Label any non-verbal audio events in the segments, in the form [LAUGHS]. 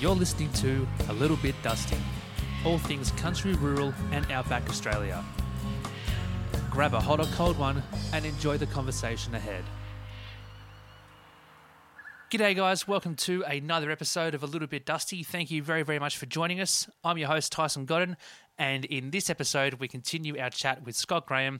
You're listening to A Little Bit Dusty, all things country, rural, and outback Australia. Grab a hot or cold one and enjoy the conversation ahead. G'day, guys. Welcome to another episode of A Little Bit Dusty. Thank you very, very much for joining us. I'm your host, Tyson Godden, and in this episode, we continue our chat with Scott Graham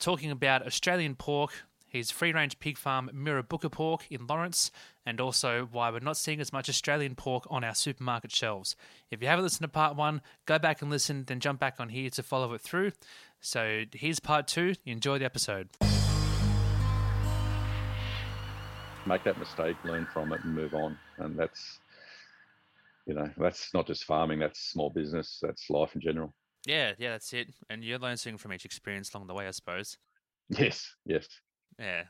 talking about Australian pork, his free range pig farm Mirrabooka Pork in Lawrence, and also why we're not seeing as much Australian pork on our supermarket shelves. If you haven't listened to part one, go back and listen, then jump back on here to follow it through. So here's part two. Enjoy the episode. make that mistake, learn from it, and move on. And that's, you know, that's not just farming. That's small business. That's life in general. Yeah, yeah, that's it. And you're learning from each experience along the way, I suppose. Yes, yes. Yeah.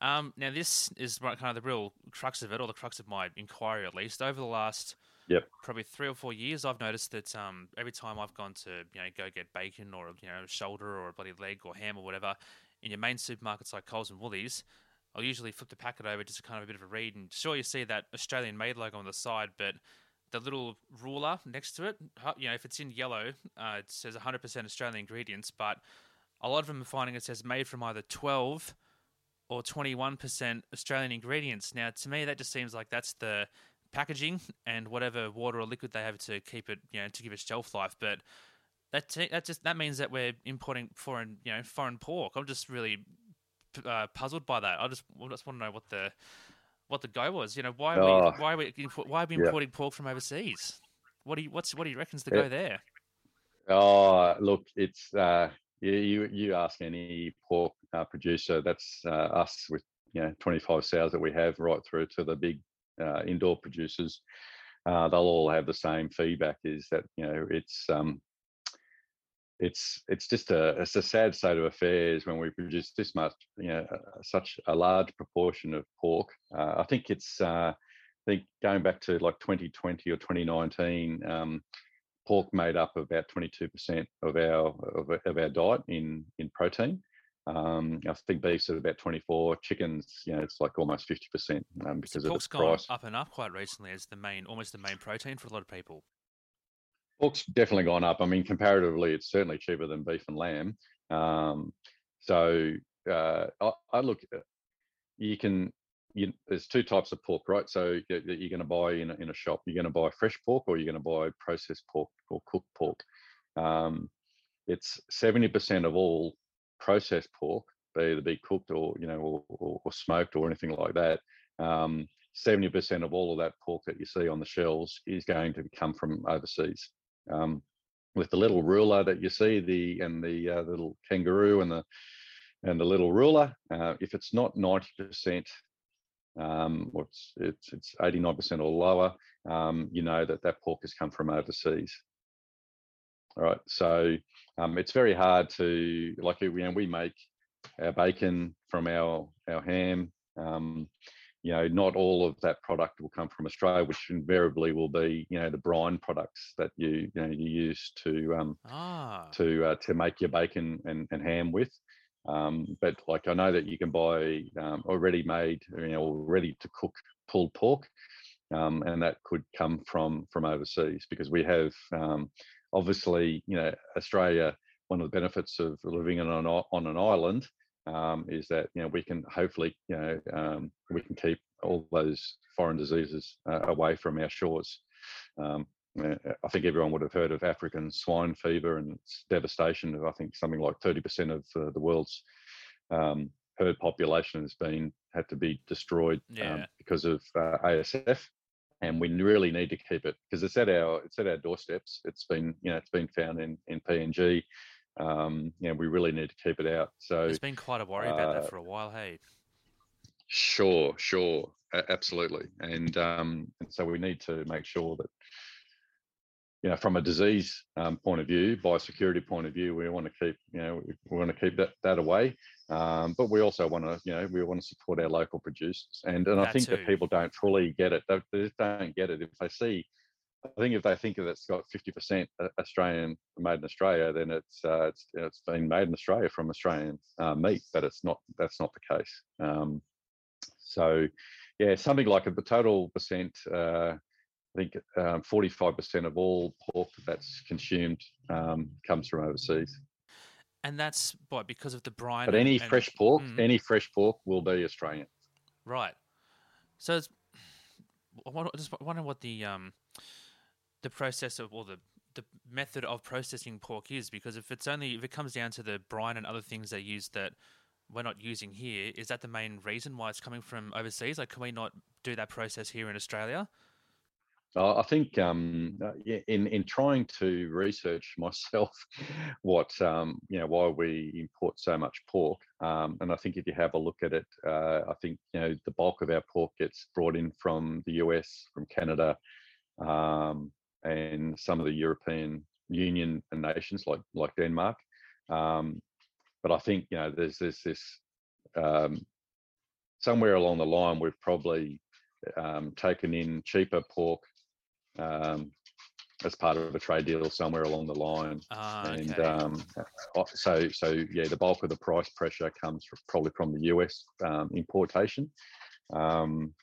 Um, now this is kind of the real crux of it, or the crux of my inquiry at least. Over the last Yep. probably three or four years, I've noticed that um, every time I've gone to you know go get bacon or you know a shoulder or a bloody leg or ham or whatever in your main supermarkets like Coles and Woolies, I'll usually flip the packet over just to kind of a bit of a read and sure you see that Australian made logo on the side, but the little ruler next to it, you know, if it's in yellow, uh, it says 100% Australian ingredients, but a lot of them are finding it says made from either 12 or 21% Australian ingredients. Now, to me, that just seems like that's the packaging and whatever water or liquid they have to keep it, you know, to give it shelf life. But that t- that just that means that we're importing foreign, you know, foreign pork. I'm just really uh, puzzled by that. I just I just want to know what the what the go was. You know, why are Oh, we why are we why are we yeah. importing pork from overseas? What do you what's what do you reckon's the Yeah. go there? Oh, look, it's uh, you, you. You ask any pork uh, producer. That's uh, us with you know 25 sows that we have, right through to the big uh, indoor producers. Uh, they'll all have the same feedback: is that you know it's um, it's it's just a it's a sad state of affairs when we produce this much, you know, uh, such a large proportion of pork. Uh, I think it's I think going back to like 2020 or 2019, um, pork made up about 22% of our of, our- of our diet in in protein. Um, I think beef's at about 24. Chickens, you know, it's like almost 50% um, because of Pork's the gone price. up and up quite recently as the main almost the main protein for a lot of people. Pork's definitely gone up. I mean, comparatively, it's certainly cheaper than beef and lamb. Um, so uh, I, I look, uh, you can. You, there's two types of pork, right? So you- that you're going to buy in a, in a shop. You're going to buy fresh pork, or you're going to buy processed pork or cooked pork. Um, it's 70% of all processed pork, they either be cooked or you know or, or, or smoked or anything like that. Um, 70% of all of that pork that you see on the shelves is going to come from overseas. Um, with the little ruler that you see, the and the uh, little kangaroo and the and the little ruler, uh, if it's not 90%, um, or it's it's it's 89% or lower, um, you know that that pork has come from overseas. All right, so um, it's very hard to like you know we make our bacon from our our ham. Um, you know, not all of that product will come from Australia, which invariably will be, you know, the brine products that you, you know, you use to um, Ah, to uh, to make your bacon and, and ham with. Um, but like I know that you can buy um, already made, you know, ready to cook pulled pork, um, and that could come from from overseas because we have um, obviously, you know, Australia. One of the benefits of living on an on an island um, is that you know we can hopefully you know um, we can keep all those foreign diseases uh, away from our shores. Um, I think everyone would have heard of African swine fever and its devastation. Of I think something like 30% of uh, the world's um, herd population has been had to be destroyed um, because of uh, ASF, and we really need to keep it because it's at our it's at our doorsteps. It's been you know it's been found in in PNG. Um, you know, we really need to keep it out. So there's been quite a worry about that uh, for a while. Hey. Sure, sure, absolutely, and um, and so we need to make sure that you know, from a disease um, point of view, biosecurity point of view, we want to keep, you know, we want to keep that that away. Um, but we also want to, you know, we want to support our local producers. And and that I think too. that people don't fully get it. They, they don't get it if they see. I think if they think that it's got 50% Australian made in Australia, then it's uh, it's it's been made in Australia from Australian uh, meat, but it's not. That's not the case. Um, so, yeah, something like a, the total percent. Uh, I think um, 45% of all pork that's consumed um, comes from overseas. And that's what because of the brine. But any and, fresh pork, mm, any fresh pork will be Australian. Right. So it's, I just wonder what the um, the process of or the the method of processing pork is because if it's only if it comes down to the brine and other things they use that we're not using here, is that the main reason why it's coming from overseas? Like, can we not do that process here in Australia? I think um, uh, in in trying to research [LAUGHS] myself what um, you know why we import so much pork, um, and I think if you have a look at it, uh, I think you know the bulk of our pork gets brought in from the US, from Canada, um, and some of the European Union and nations like like Denmark. Um, but I think you know there's there's this um, somewhere along the line we've probably um, taken in cheaper pork um, as part of a trade deal somewhere along the line. Ah, and okay. um, uh, so, so yeah, the bulk of the price pressure comes from, probably from the US um, importation. Um,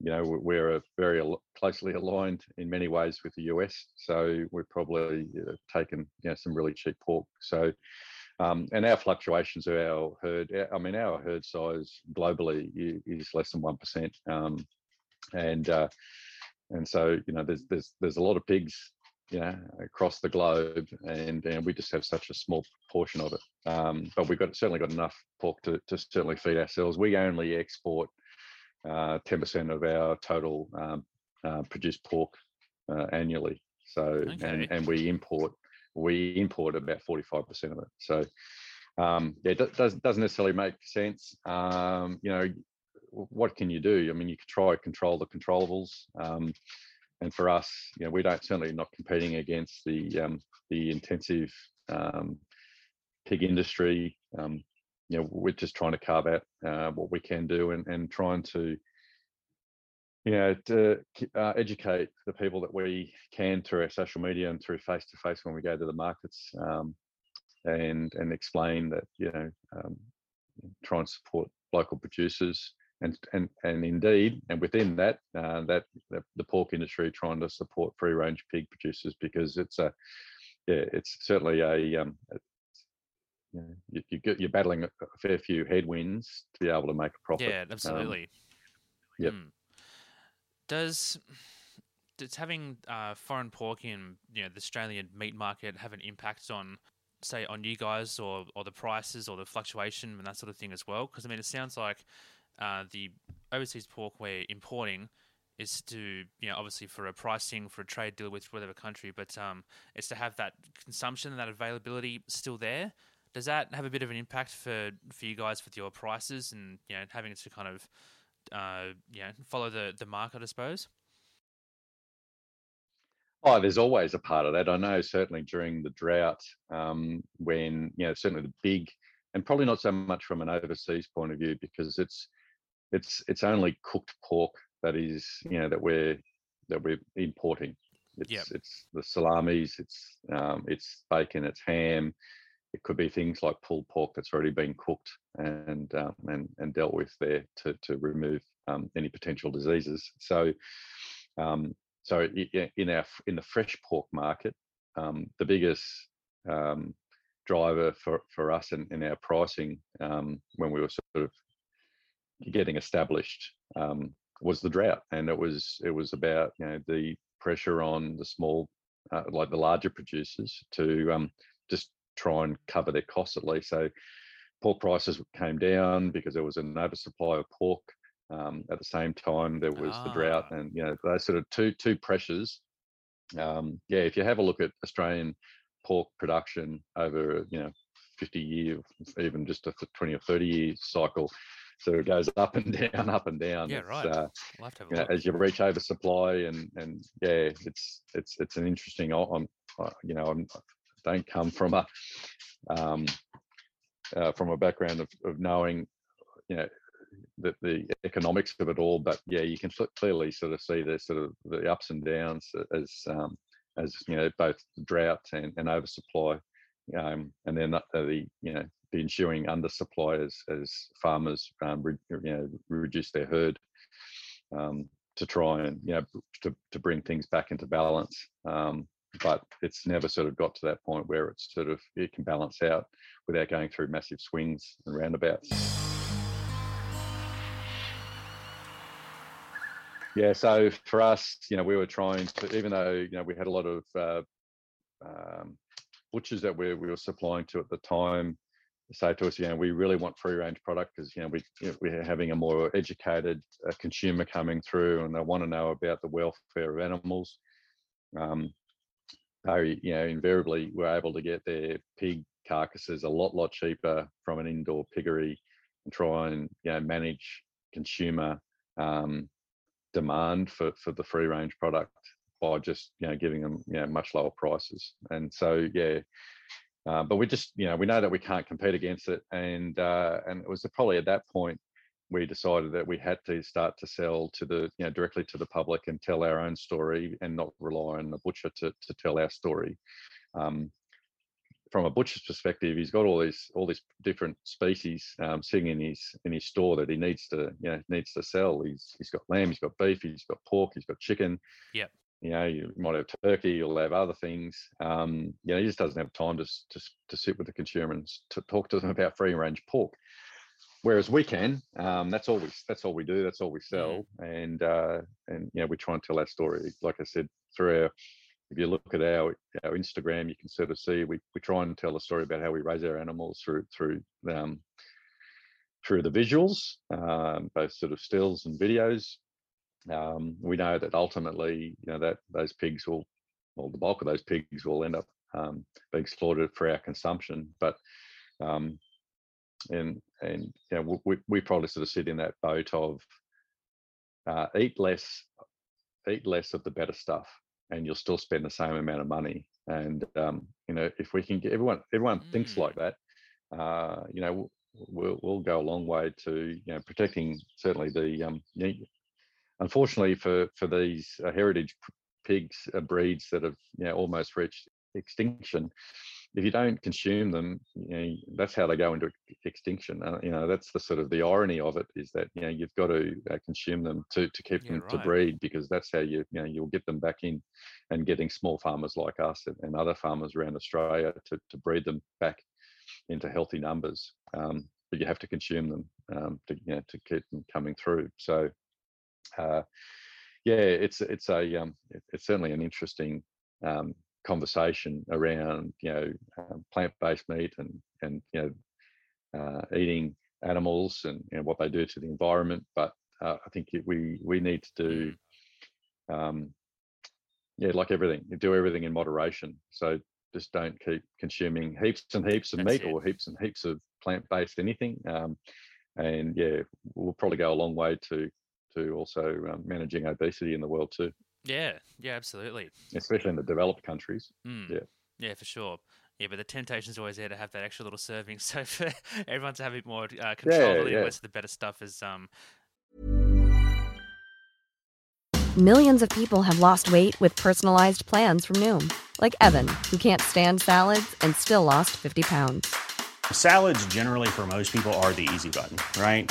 you know, we're very closely aligned in many ways with the US, so we're probably uh, taken you know, some really cheap pork. So, um, and our fluctuations of our herd, I mean, our herd size globally is less than one percent, um, and uh, and so you know there's there's there's a lot of pigs you know across the globe and and we just have such a small portion of it um, but we've got certainly got enough pork to, to certainly feed ourselves we only export uh, 10% of our total um, uh, produced pork uh, annually so okay. and, and we import we import about 45% of it so um, yeah, it doesn't doesn't necessarily make sense. Um, you know, what can you do? I mean, you could try to control the controllables. Um, and for us, you know, we don't certainly not competing against the um, the intensive um, pig industry. Um, you know, we're just trying to carve out uh, what we can do and, and trying to, you know, to uh, educate the people that we can through our social media and through face to face when we go to the markets, um, and and explain that you know, um, try and support local producers and and and indeed, and within that, uh, that the, the, pork industry trying to support free range pig producers because it's a yeah, it's certainly a um, you, know, you, you get, you're battling a fair few headwinds to be able to make a profit. Yeah, absolutely. Um, yep. Hmm. Does does having uh, foreign pork in you know the Australian meat market have an impact on say on you guys or or the prices or the fluctuation and that sort of thing as well? Because I mean, it sounds like uh, the overseas pork we're importing is to you know obviously for a pricing for a trade deal with whatever country, but um, it's to have that consumption and that availability still there. Does that have a bit of an impact for for you guys with your prices and you know having it to kind of uh, you know follow the the market, I suppose? Oh, there's always a part of that. I know certainly during the drought, um, when you know certainly the big, and probably not so much from an overseas point of view because it's it's it's only cooked pork that is you know that we're that we're importing. It's yep. it's the salamis, it's um, it's bacon, it's ham. It could be things like pulled pork that's already been cooked and um, and and dealt with there to to remove um, any potential diseases. So um, so in our in the fresh pork market, um, the biggest um, driver for, for us in, in our pricing um, when we were sort of getting established um, was the drought, and it was it was about you know the pressure on the small, uh, like the larger producers, to um, just try and cover their costs at least. So pork prices came down because there was an oversupply of pork. Um, at the same time, there was ah. the drought, ah. and you know those sort of two two pressures. Um, yeah, if you have a look at Australian pork production over you know 50 year, even just a 20 or 30 year cycle, so it goes up and [LAUGHS] down, up and down. Yeah, right. Uh, you know, as you reach oversupply, and and yeah, it's it's it's an interesting. I'm, you know, I'm, I don't come from a um, uh, from a background of, of knowing, you know, the, the economics of it all. But yeah, you can clearly sort of see the sort of the ups and downs as um, as you know both drought and, and oversupply, um, and then the, the you know the ensuing undersupply as as farmers um, re, you know reduce their herd um, to try and you know to, to bring things back into balance. Um, but it's never sort of got to that point where it's sort of it can balance out without going through massive swings and roundabouts. Yeah, so for us, you know, we were trying to, even though you know we had a lot of uh, um, butchers that we, we were supplying to at the time, say to us, you know, we really want free range product because you know we you know, we're having a more educated uh, consumer coming through, and they want to know about the welfare of animals. Um, they, you know, invariably were able to get their pig carcasses a lot, lot cheaper from an indoor piggery, and try and you know manage consumer um, demand for for the free range product by just you know giving them you know much lower prices. And so yeah, uh, but we just, you know, we know that we can't compete against it, and uh, and it was probably at that point we decided that we had to start to sell to the, you know, directly to the public and tell our own story, and not rely on the butcher to to tell our story. Um, from a butcher's perspective, he's got all these all these different species um, sitting in his in his store that he needs to you know needs to sell. He's he's got lamb, he's got beef, he's got pork, he's got chicken. Yep you know, you might have turkey, you'll have other things. Um, you know, he just doesn't have time to, to, to sit with the consumer and to talk to them [LAUGHS] about free range pork. Whereas we can, um, that's all we that's all we do, that's all we sell, and uh, and you know we try and tell our story. Like I said, through our if you look at our our Instagram, you can sort of see we we try and tell a story about how we raise our animals through through um, through the visuals, um, both sort of stills and videos, um, we know that ultimately, you know, that those pigs will, well, the bulk of those pigs will end up um, being slaughtered for our consumption. But um, and and you know, we we probably sort of sit in that boat of uh, eat less, eat less of the better stuff, and you'll still spend the same amount of money. And um, you know, if we can get everyone, everyone mm. thinks like that. Uh, you know, we'll, we'll go a long way to you know protecting certainly the um, unfortunately for for these uh, heritage pigs uh, breeds that have you know almost reached extinction if you don't consume them you know, that's how they go into extinction uh, you know that's the sort of the irony of it is that you know you've got to uh, consume them to to keep yeah, them right. to breed because that's how you you know you'll get them back in and getting small farmers like us and, and other farmers around australia to, to breed them back into healthy numbers um, but you have to consume them um, to you know to keep them coming through so uh, yeah, it's it's a um, it's certainly an interesting um, conversation around you know um, plant-based meat and and you know uh, eating animals and you know, what they do to the environment. But uh, I think we we need to do um, yeah like everything, do everything in moderation. So just don't keep consuming heaps and heaps of That's meat it. or heaps and heaps of plant-based anything. Um, and yeah, we'll probably go a long way to to also um, managing obesity in the world too. Yeah, yeah, absolutely. Especially in the developed countries. Mm. Yeah. Yeah, for sure. Yeah, but the temptation is always there to have that extra little serving. [LAUGHS] So for everyone to have a bit more uh, control, yeah, yeah. the better stuff is. Um... Millions of people have lost weight with personalized plans from Noom, like Evan, who can't stand salads and still lost 50 pounds. Salads, generally, for most people, are the easy button, right?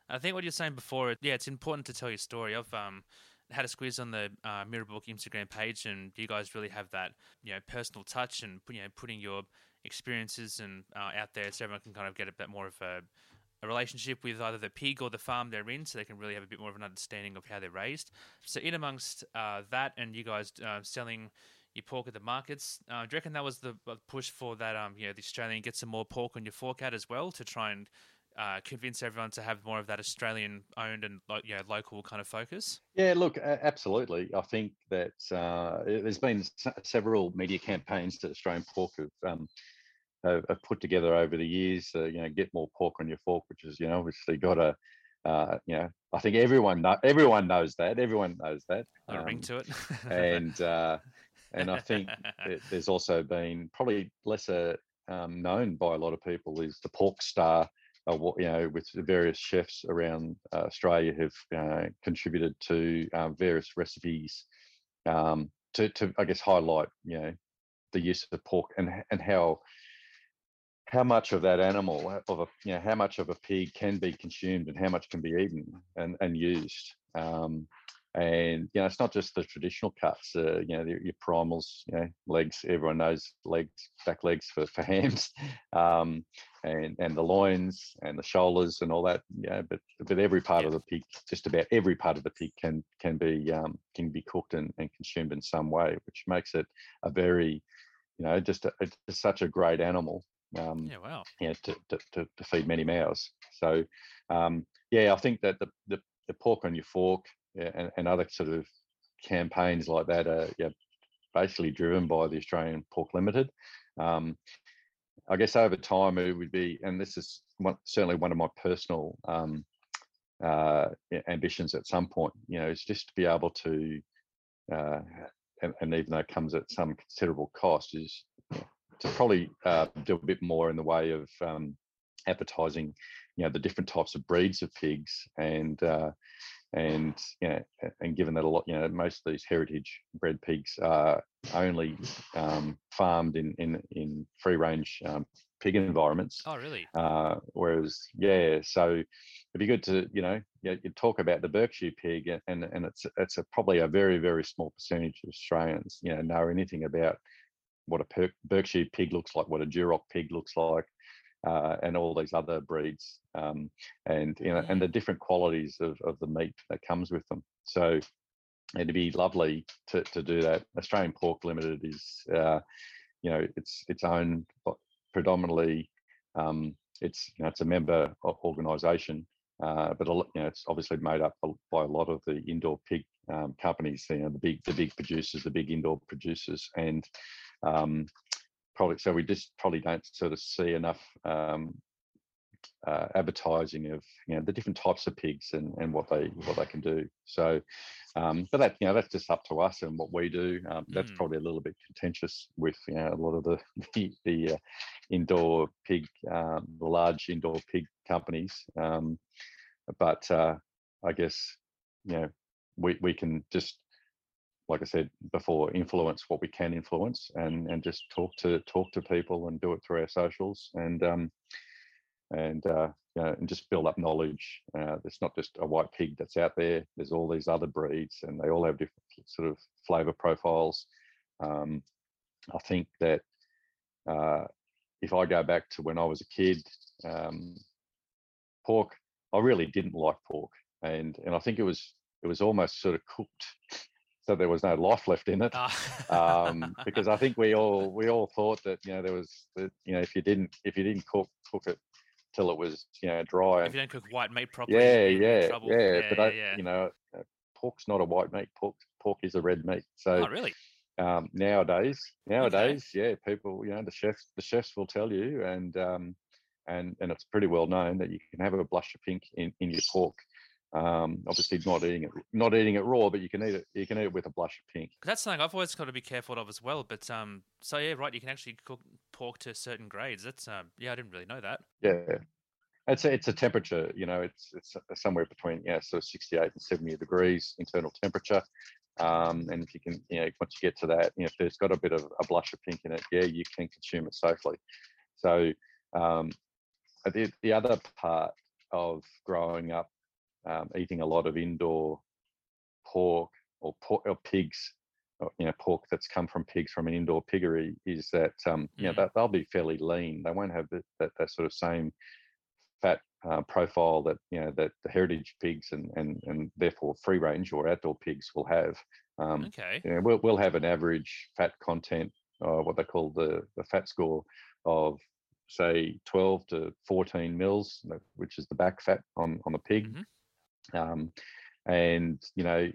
I think what you're saying before, yeah, it's important to tell your story. I've um, had a squeeze on the uh, Mirrabooka Instagram page, and you guys really have that, you know, personal touch and you know putting your experiences and uh, out there, so everyone can kind of get a bit more of a, a relationship with either the pig or the farm they're in, so they can really have a bit more of an understanding of how they're raised. So, in amongst uh, that, and you guys uh, selling your pork at the markets. Uh, do you reckon that was the uh, push for that? Um, you know, the Australian get some more pork on your fork out as well to try and uh, convince everyone to have more of that Australian owned and like you know, local kind of focus. Yeah, look, absolutely. I think that uh, there's been s- several media campaigns that Australian pork have, um, have, put together over the years. Uh, you know, get more pork on your fork, which is you know obviously got a uh, you know I think everyone know, everyone knows that everyone knows that. A ring to it. [LAUGHS] and uh, and I think there's also been probably lesser um, known by a lot of people is the pork star. You know, with various chefs around uh, Australia have uh, contributed to uh, various recipes um, to, to, I guess, highlight you know the use of pork and and how how much of that animal of a you know how much of a pig can be consumed and how much can be eaten and and used. Um, and you know it's not just the traditional cuts uh, you know your, your primals you know legs everyone knows legs back legs for, for [LAUGHS] hams um, and and the loins and the shoulders and all that yeah but but every part Yeah. of the pig just about every part of the pig can can be um, can be cooked and, and consumed in some way which makes it a very you know just a, it's such a great animal um, yeah, wow. you know, to, to, to, to feed many mouths. So, um, yeah, I think that the, the, the pork on your fork yeah, and, and other sort of campaigns like that are yeah, basically driven by the Australian Pork Limited. Um, I guess over time it would be, and this is one, certainly one of my personal um, uh, ambitions at some point, you know, is just to be able to, uh, and, and even though it comes at some considerable cost, is to probably uh, do a bit more in the way of um, advertising, you know, the different types of breeds of pigs, and uh, and you know, and given that a lot, you know, most of these heritage bred pigs are only um, farmed in in in free range um, pig environments. Oh, really? Uh, whereas, yeah, so it'd be good to, you know, you, you talk about the Berkshire pig, and and it's it's a, probably a very very small percentage of Australians, you know, know anything about what a per- Berkshire pig looks like, what a Duroc pig looks like, uh, and all these other breeds, um, and you know, and the different qualities of, of the meat that comes with them. So it'd be lovely to, to do that. Australian Pork Limited is, uh, you know, it's it's owned predominantly. Um, it's you know, it's a member organisation, uh, but lot, you know, it's obviously made up by a lot of the indoor pig um, companies. You know, the big the big producers, the big indoor producers, and um, probably so we just probably don't sort of see enough um, uh, advertising of you know the different types of pigs and, and what they what they can do. So, um, but that you know that's just up to us and what we do. Um, that's Mm. probably a little bit contentious with you know a lot of the [LAUGHS] the, the uh, indoor pig, um, the large indoor pig companies. Um, but uh, I guess you know we we can just like I said before, influence what we can influence, and and just talk to talk to people and do it through our socials, and um, and uh, you know, and just build up knowledge. Uh, there's not just a white pig that's out there. There's all these other breeds, and they all have different sort of flavour profiles. Um, I think that uh, if I go back to when I was a kid, um, pork, I really didn't like pork, and and I think it was it was almost sort of cooked, so there was no life left in it. Ah. um, [LAUGHS] because I think we all we all thought that you know there was that you know if you didn't if you didn't cook cook it till it was you know dry. if you don't cook white meat properly, yeah, yeah, trouble. yeah, But I, yeah. you know, uh, pork's not a white meat. Pork pork is a red meat. So oh, really? um, nowadays, nowadays, yeah, people, you know, the chefs, the chefs will tell you, and um, and and it's pretty well known that you can have a blush of pink in, in your pork. Um, obviously, not eating it, not eating it raw, but you can eat it. You can eat it with a blush of pink. That's something I've always got to be careful of as well. But um, so yeah, right. You can actually cook pork to certain grades. That's um, yeah, I didn't really know that. Yeah, it's a, it's a temperature. You know, it's it's somewhere between yeah, so 68 and 70 degrees internal temperature. Um, and if you can, you know, once you get to that, you know, if there's got a bit of a blush of pink in it, yeah, you can consume it safely. So um, the the other part of growing up, um, eating a lot of indoor pork or pork or pigs, or, you know, pork that's come from pigs from an indoor piggery is that um, you know Mm. that they'll be fairly lean. They won't have the, that that sort of same fat uh, profile that you know that the heritage pigs and and and therefore free range or outdoor pigs will have. Um, Okay. you know, we'll we'll have an average fat content, uh, what they call the the fat score of say 12 to 14 mils, which is the back fat on on the pig. Mhm. Um, and you know,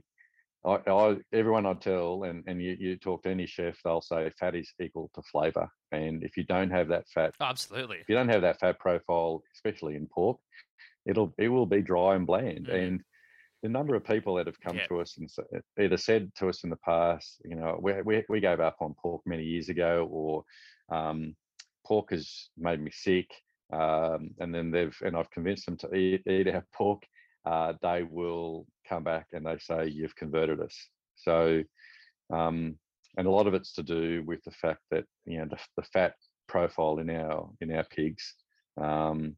I, I everyone I tell, and and you, you talk to any chef, they'll say fat is equal to flavour. And if you don't have that fat, Oh, absolutely. if you don't have that fat profile, especially in pork, it'll it will be dry and bland. Mm. And the number of people that have come Yeah. to us and either said to us in the past, you know, we we, we gave up on pork many years ago, or um, pork has made me sick, um, and then they've and I've convinced them to eat eat our [LAUGHS] pork. Uh, they will come back and they say you've converted us. So, um, and a lot of it's to do with the fact that you know the, the fat profile in our in our pigs, um,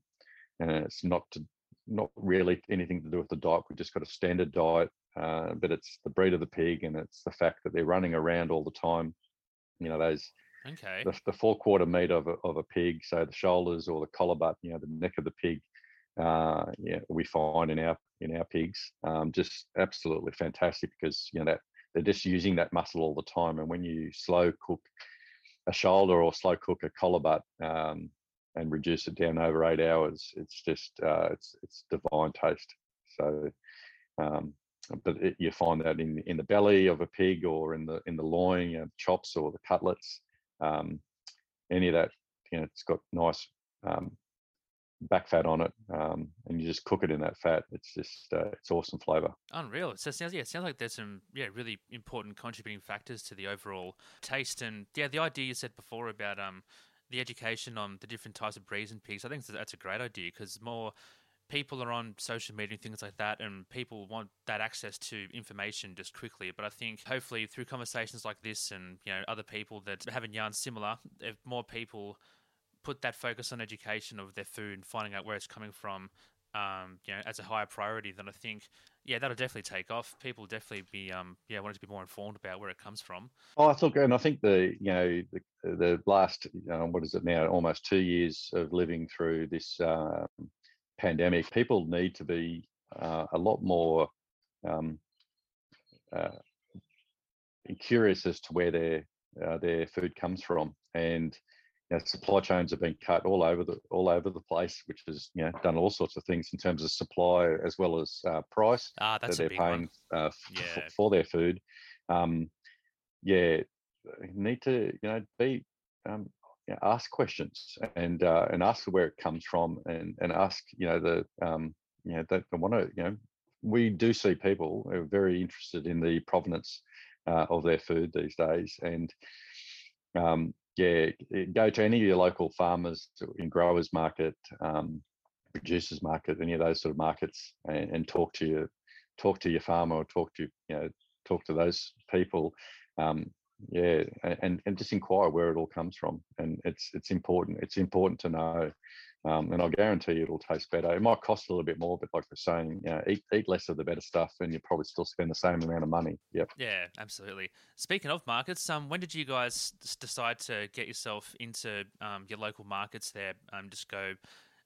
and it's not to not really anything to do with the diet. We've just got a standard diet, uh, but it's the breed of the pig and it's the fact that they're running around all the time. You know those Okay. the, the four quarter meat of a, of a pig, so the shoulders or the collar butt, you know, the neck of the pig, uh, yeah, we find in our in our pigs, um, just absolutely fantastic because you know that they're just using that muscle all the time, and when you slow cook a shoulder or slow cook a collar butt um, and reduce it down over eight hours, it's just uh, it's it's divine taste. So. Um, but it, you find that in in the belly of a pig or in the in the loin, you know, chops or the cutlets um, any of that, you know, it's got nice um, back fat on it, um, and you just cook it in that fat. It's just uh, it's awesome flavour. Unreal. So it sounds yeah, it sounds like there's some yeah really important contributing factors to the overall taste and yeah the idea you said before about um the education on the different types of breeds and pigs. I think that's a great idea because more people are on social media and things like that, and people want that access to information just quickly. But I think hopefully through conversations like this and you know other people that haven't yarns similar, if more people put that focus on education of their food, and finding out where it's coming from, um, you know, as a higher priority, then I think, yeah, that'll definitely take off. People definitely be, um, yeah, wanting to be more informed about where it comes from. Oh, I thought, and I think the you know the, the last uh, what is it now? Almost two years of living through this uh, pandemic, people need to be uh, a lot more um, uh, curious as to where their uh, their food comes from, and know, supply chains have been cut all over the all over the place, which has you know done all sorts of things in terms of supply as well as uh, price Ah, that's that they're paying uh, f- f- for their food. Um, yeah, need to you know be um, you know, ask questions and uh, and ask where it comes from and and ask you know the um, you know that want to you know we do see people who are very interested in the provenance uh, of their food these days and um, yeah go to any of your local farmers in growers market um, producers market any of those sort of markets and, and talk to your talk to your farmer or talk to you know talk to those people. Um, yeah and and just inquire where it all comes from and it's it's important. It's important to know um, and I'll guarantee you it'll taste better. It might cost a little bit more, but like we're saying, you know, eat eat less of the better stuff, and you probably still spend the same amount of money. Yep. Yeah, absolutely. Speaking of markets, um, when did you guys decide to get yourself into um, your local markets there? Um, just go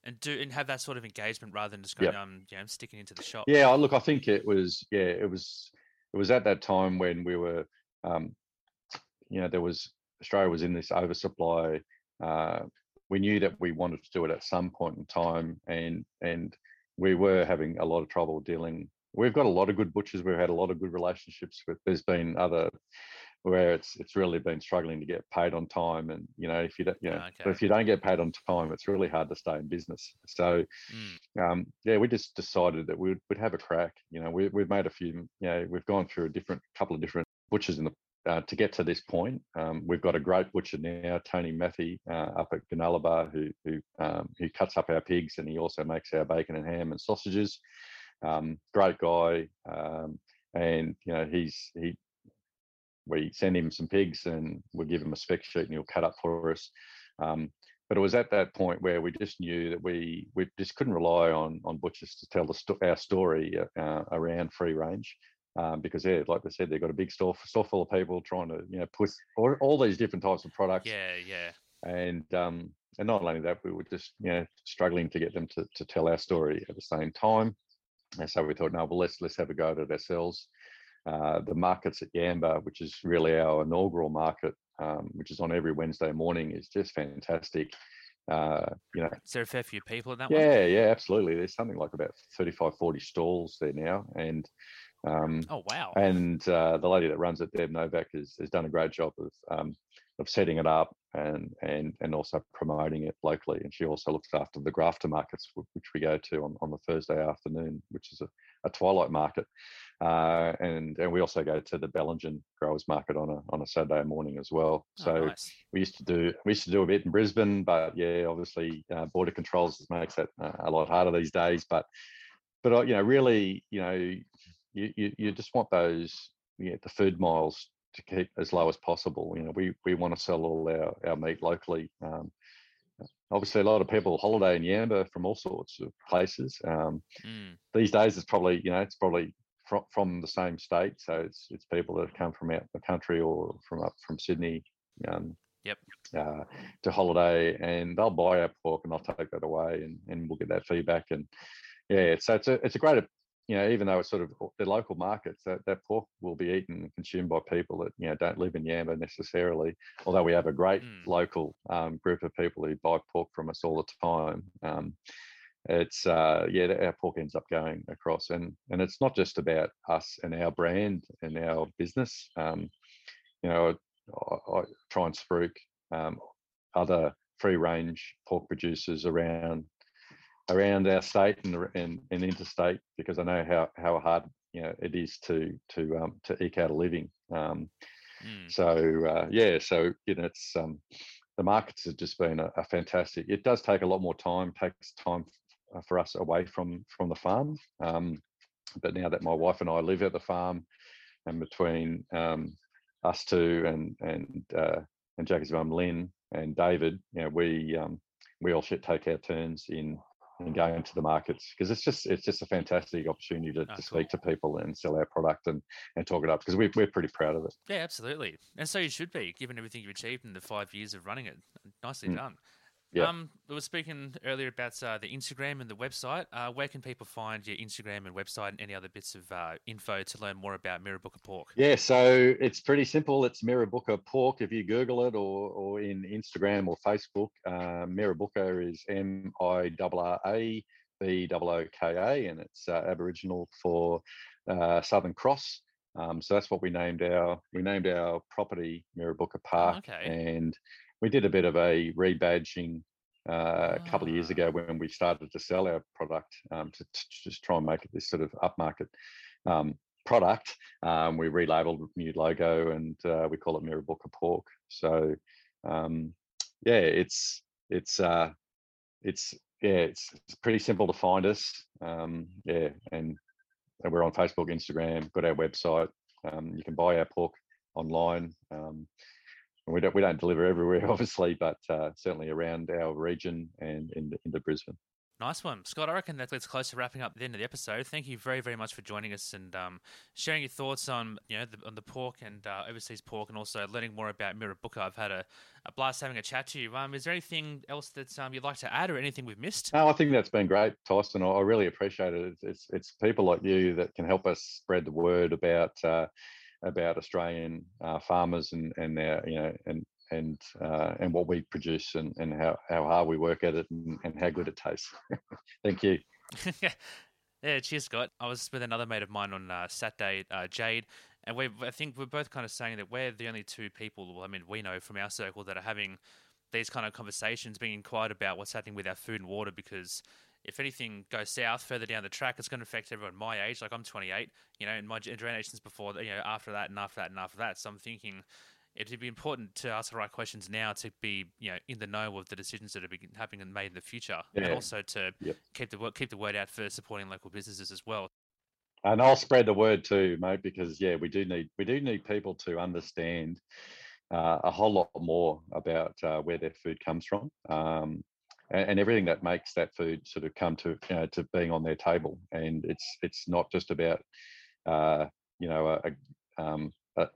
and do and have that sort of engagement rather than just going, yep. um, you know, I'm sticking into the shop. Yeah, look, I think it was, yeah, it was, it was at that time when we were, um, you know, there was Australia was in this oversupply. Uh, we knew that we wanted to do it at some point in time, and and we were having a lot of trouble dealing. We've got a lot of good butchers. We've had a lot of good relationships with. There's been other where it's it's really been struggling to get paid on time, and you know if you don't, you know, okay. if you don't get paid on time, it's really hard to stay in business. So, mm. um, yeah, we just decided that we would, we'd have a crack. You know, we, we've made a few. You know, we've gone through a different couple of different butchers in the uh, to get to this point. Um, we've got a great butcher now, Tony Matthew, uh, up at Goonellabah, who who um, who cuts up our pigs and he also makes our bacon and ham and sausages. Um, great guy, um, and you know he's he. We send him some pigs and we give him a spec sheet and he'll cut up for us. Um, but it was at that point where we just knew that we we just couldn't rely on on butchers to tell the sto- our story uh, around free range um, because yeah, like I said, they've got a big store store full of people trying to you know put all, all these different types of products. Yeah, yeah. And um, and not only that, we were just you know struggling to get them to, to tell our story at the same time. And so we thought, no, well let's let's have a go at it ourselves. Uh, the markets at Yamba, which is really our inaugural market, um, which is on every Wednesday morning, is just fantastic. Uh, you know, is there a fair few people in that yeah, one? Yeah, yeah, absolutely. There's something like about 35, 40 stalls there now. And um, oh wow! And uh, the lady that runs it, Deb Novak, has, has done a great job of um, of setting it up and and and also promoting it locally. And she also looks after the Grafton markets, which we go to on, on the Thursday afternoon, which is a, a twilight market. Uh, and and we also go to the Bellingen Growers Market on a on a Saturday morning as well. Oh, so nice. we used to do we used to do a bit in Brisbane, but yeah, obviously uh, border controls makes that uh, a lot harder these days. But but uh, you know, really, you know, you, you, you just want those you know, the food miles to keep as low as possible. You know, we we want to sell all our, our meat locally. Um, obviously, a lot of people holiday in Yamba from all sorts of places. Um, mm. These days, it's probably you know it's probably from from the same state, so it's it's people that have come from out the country or from up from Sydney. Um, yep. Uh, to holiday, and they'll buy our pork, and I'll take that away, and, and we'll get that feedback. And yeah, so it's a it's a great you know, even though it's sort of the local markets, that, that pork will be eaten and consumed by people that, you know, don't live in Yamba necessarily. Although we have a great Mm. local um, group of people who buy pork from us all the time. Um, it's uh, yeah, our pork ends up going across, and and it's not just about us and our brand and our business. Um, you know, I, I try and spruik um, other free range pork producers around around our state and, and, and interstate because I know how, how hard you know it is to to um, to eke out a living. Um, Mm. so uh, yeah, so you know it's um, the markets have just been a, a, fantastic. It does take a lot more time, takes time uh, for us away from from the farm. Um, but now that my wife and I live at the farm, and between um, us two and and uh, and Jackie's mum Lynn and David, you know, we um, we all should take our turns in and going to the markets because it's just it's just a fantastic opportunity to, Oh, to cool. speak to people and sell our product and and talk it up because we're, we're pretty proud of it. Yeah, absolutely. And so you should be, given everything you've achieved in the five years of running it. Nicely Mm. done. Yeah. Um, we were speaking earlier about uh, the Instagram and the website. Uh, where can people find your Instagram and website and any other bits of uh, info to learn more about Mirrabooka Pork? Yeah, so it's pretty simple. It's Mirrabooka Pork if you Google it, or or in Instagram or Facebook. Uh, Mirrabooka is M I R R A B O O K A, and it's uh, Aboriginal for uh, Southern Cross. Um, so that's what we named our we named our property Mirrabooka Park, okay. and we did a bit of a rebadging uh, a couple of years Ah. ago when we started to sell our product um, to, to just try and make it this sort of upmarket um, product. Um, we relabeled with new logo and uh, we call it Mirrabooka Pork. So um, yeah, it's it's uh, it's yeah, it's, it's pretty simple to find us. Um, yeah, and, and we're on Facebook, Instagram, got our website. Um, you can buy our pork online. We don't we don't deliver everywhere, [LAUGHS] obviously, but uh, certainly around our region and in, into Brisbane. Nice one, Scott. I reckon that gets close to wrapping up the end of the episode. Thank you very, very much for joining us and um, sharing your thoughts on you know the, on the pork and uh, overseas pork, and also learning more about Mirrabooka. I've had a, a blast having a chat to you. Um, is there anything else that um, you'd like to add, or anything we've missed? No, I think that's been great, Tyson. I I really appreciate it. It's, it's it's people like you that can help us spread the word about uh, about Australian uh, farmers and and their you know and and uh, and what we produce and, and how, how hard we work at it and, and how good it tastes. [LAUGHS] Thank you. [LAUGHS] yeah, cheers, Scott. I was with another mate of mine on uh, Saturday, uh, Jade, and we I think we're both kind of saying that we're the only two people. Well, I mean, we know from our circle that are having these kind of conversations, being inquired about what's happening with our food and water, because if anything goes south further down the track, it's going to affect everyone my age. Like I'm 28, you know, and my generations before, you know, after that and after that and after that. So I'm thinking it'd be important to ask the right questions now to be, you know, in the know of the decisions that are being, happening and made in the future, and also to Yep. keep the word keep the word out for supporting local businesses as well. And I'll spread the word too, mate, because yeah, we do need we do need people to understand uh, a whole lot more about uh, where their food comes from, um, and, and everything that makes that food sort of come to you know, to being on their table. And it's it's not just about uh, you know a, a, um, a,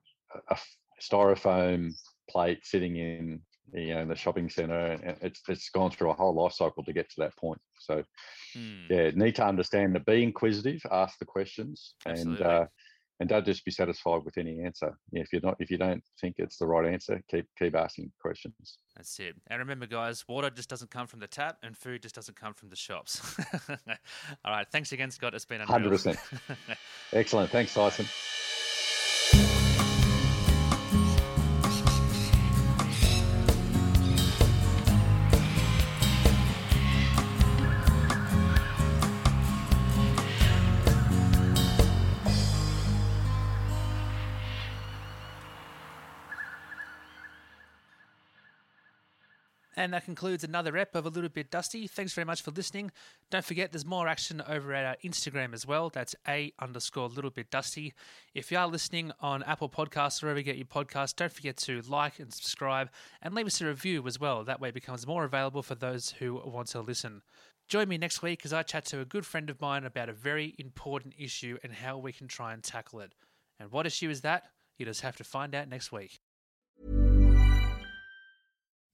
a styrofoam plate sitting in you know in the shopping centre. It's it's gone through a whole life cycle to get to that point. So Hmm. yeah, need to understand that. Be inquisitive, ask the questions, Absolutely. and uh, and don't just be satisfied with any answer. If you're not, if you don't think it's the right answer, keep keep asking questions. That's it. And remember, guys, water just doesn't come from the tap, and food just doesn't come from the shops. [LAUGHS] All right. Thanks again, Scott. It's been unreal. 100%. [LAUGHS] Excellent. Thanks, Tyson. And that concludes another ep of A Little Bit Dusty. Thanks very much for listening. Don't forget, there's more action over at our Instagram as well. That's A underscore Little Bit Dusty. If you are listening on Apple Podcasts or wherever you get your podcasts, don't forget to like and subscribe and leave us a review as well. That way it becomes more available for those who want to listen. Join me next week as I chat to a good friend of mine about a very important issue and how we can try and tackle it. And what issue is that? You just have to find out next week.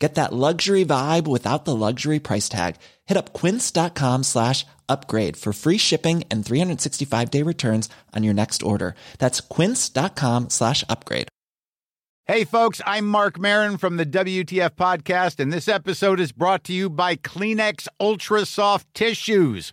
Get that luxury vibe without the luxury price tag. Hit up quince.com slash upgrade for free shipping and 365 day returns on your next order. That's quince.com slash upgrade. Hey, folks, I'm Marc Maron from the WTF Podcast, and this episode is brought to you by Kleenex Ultra Soft Tissues,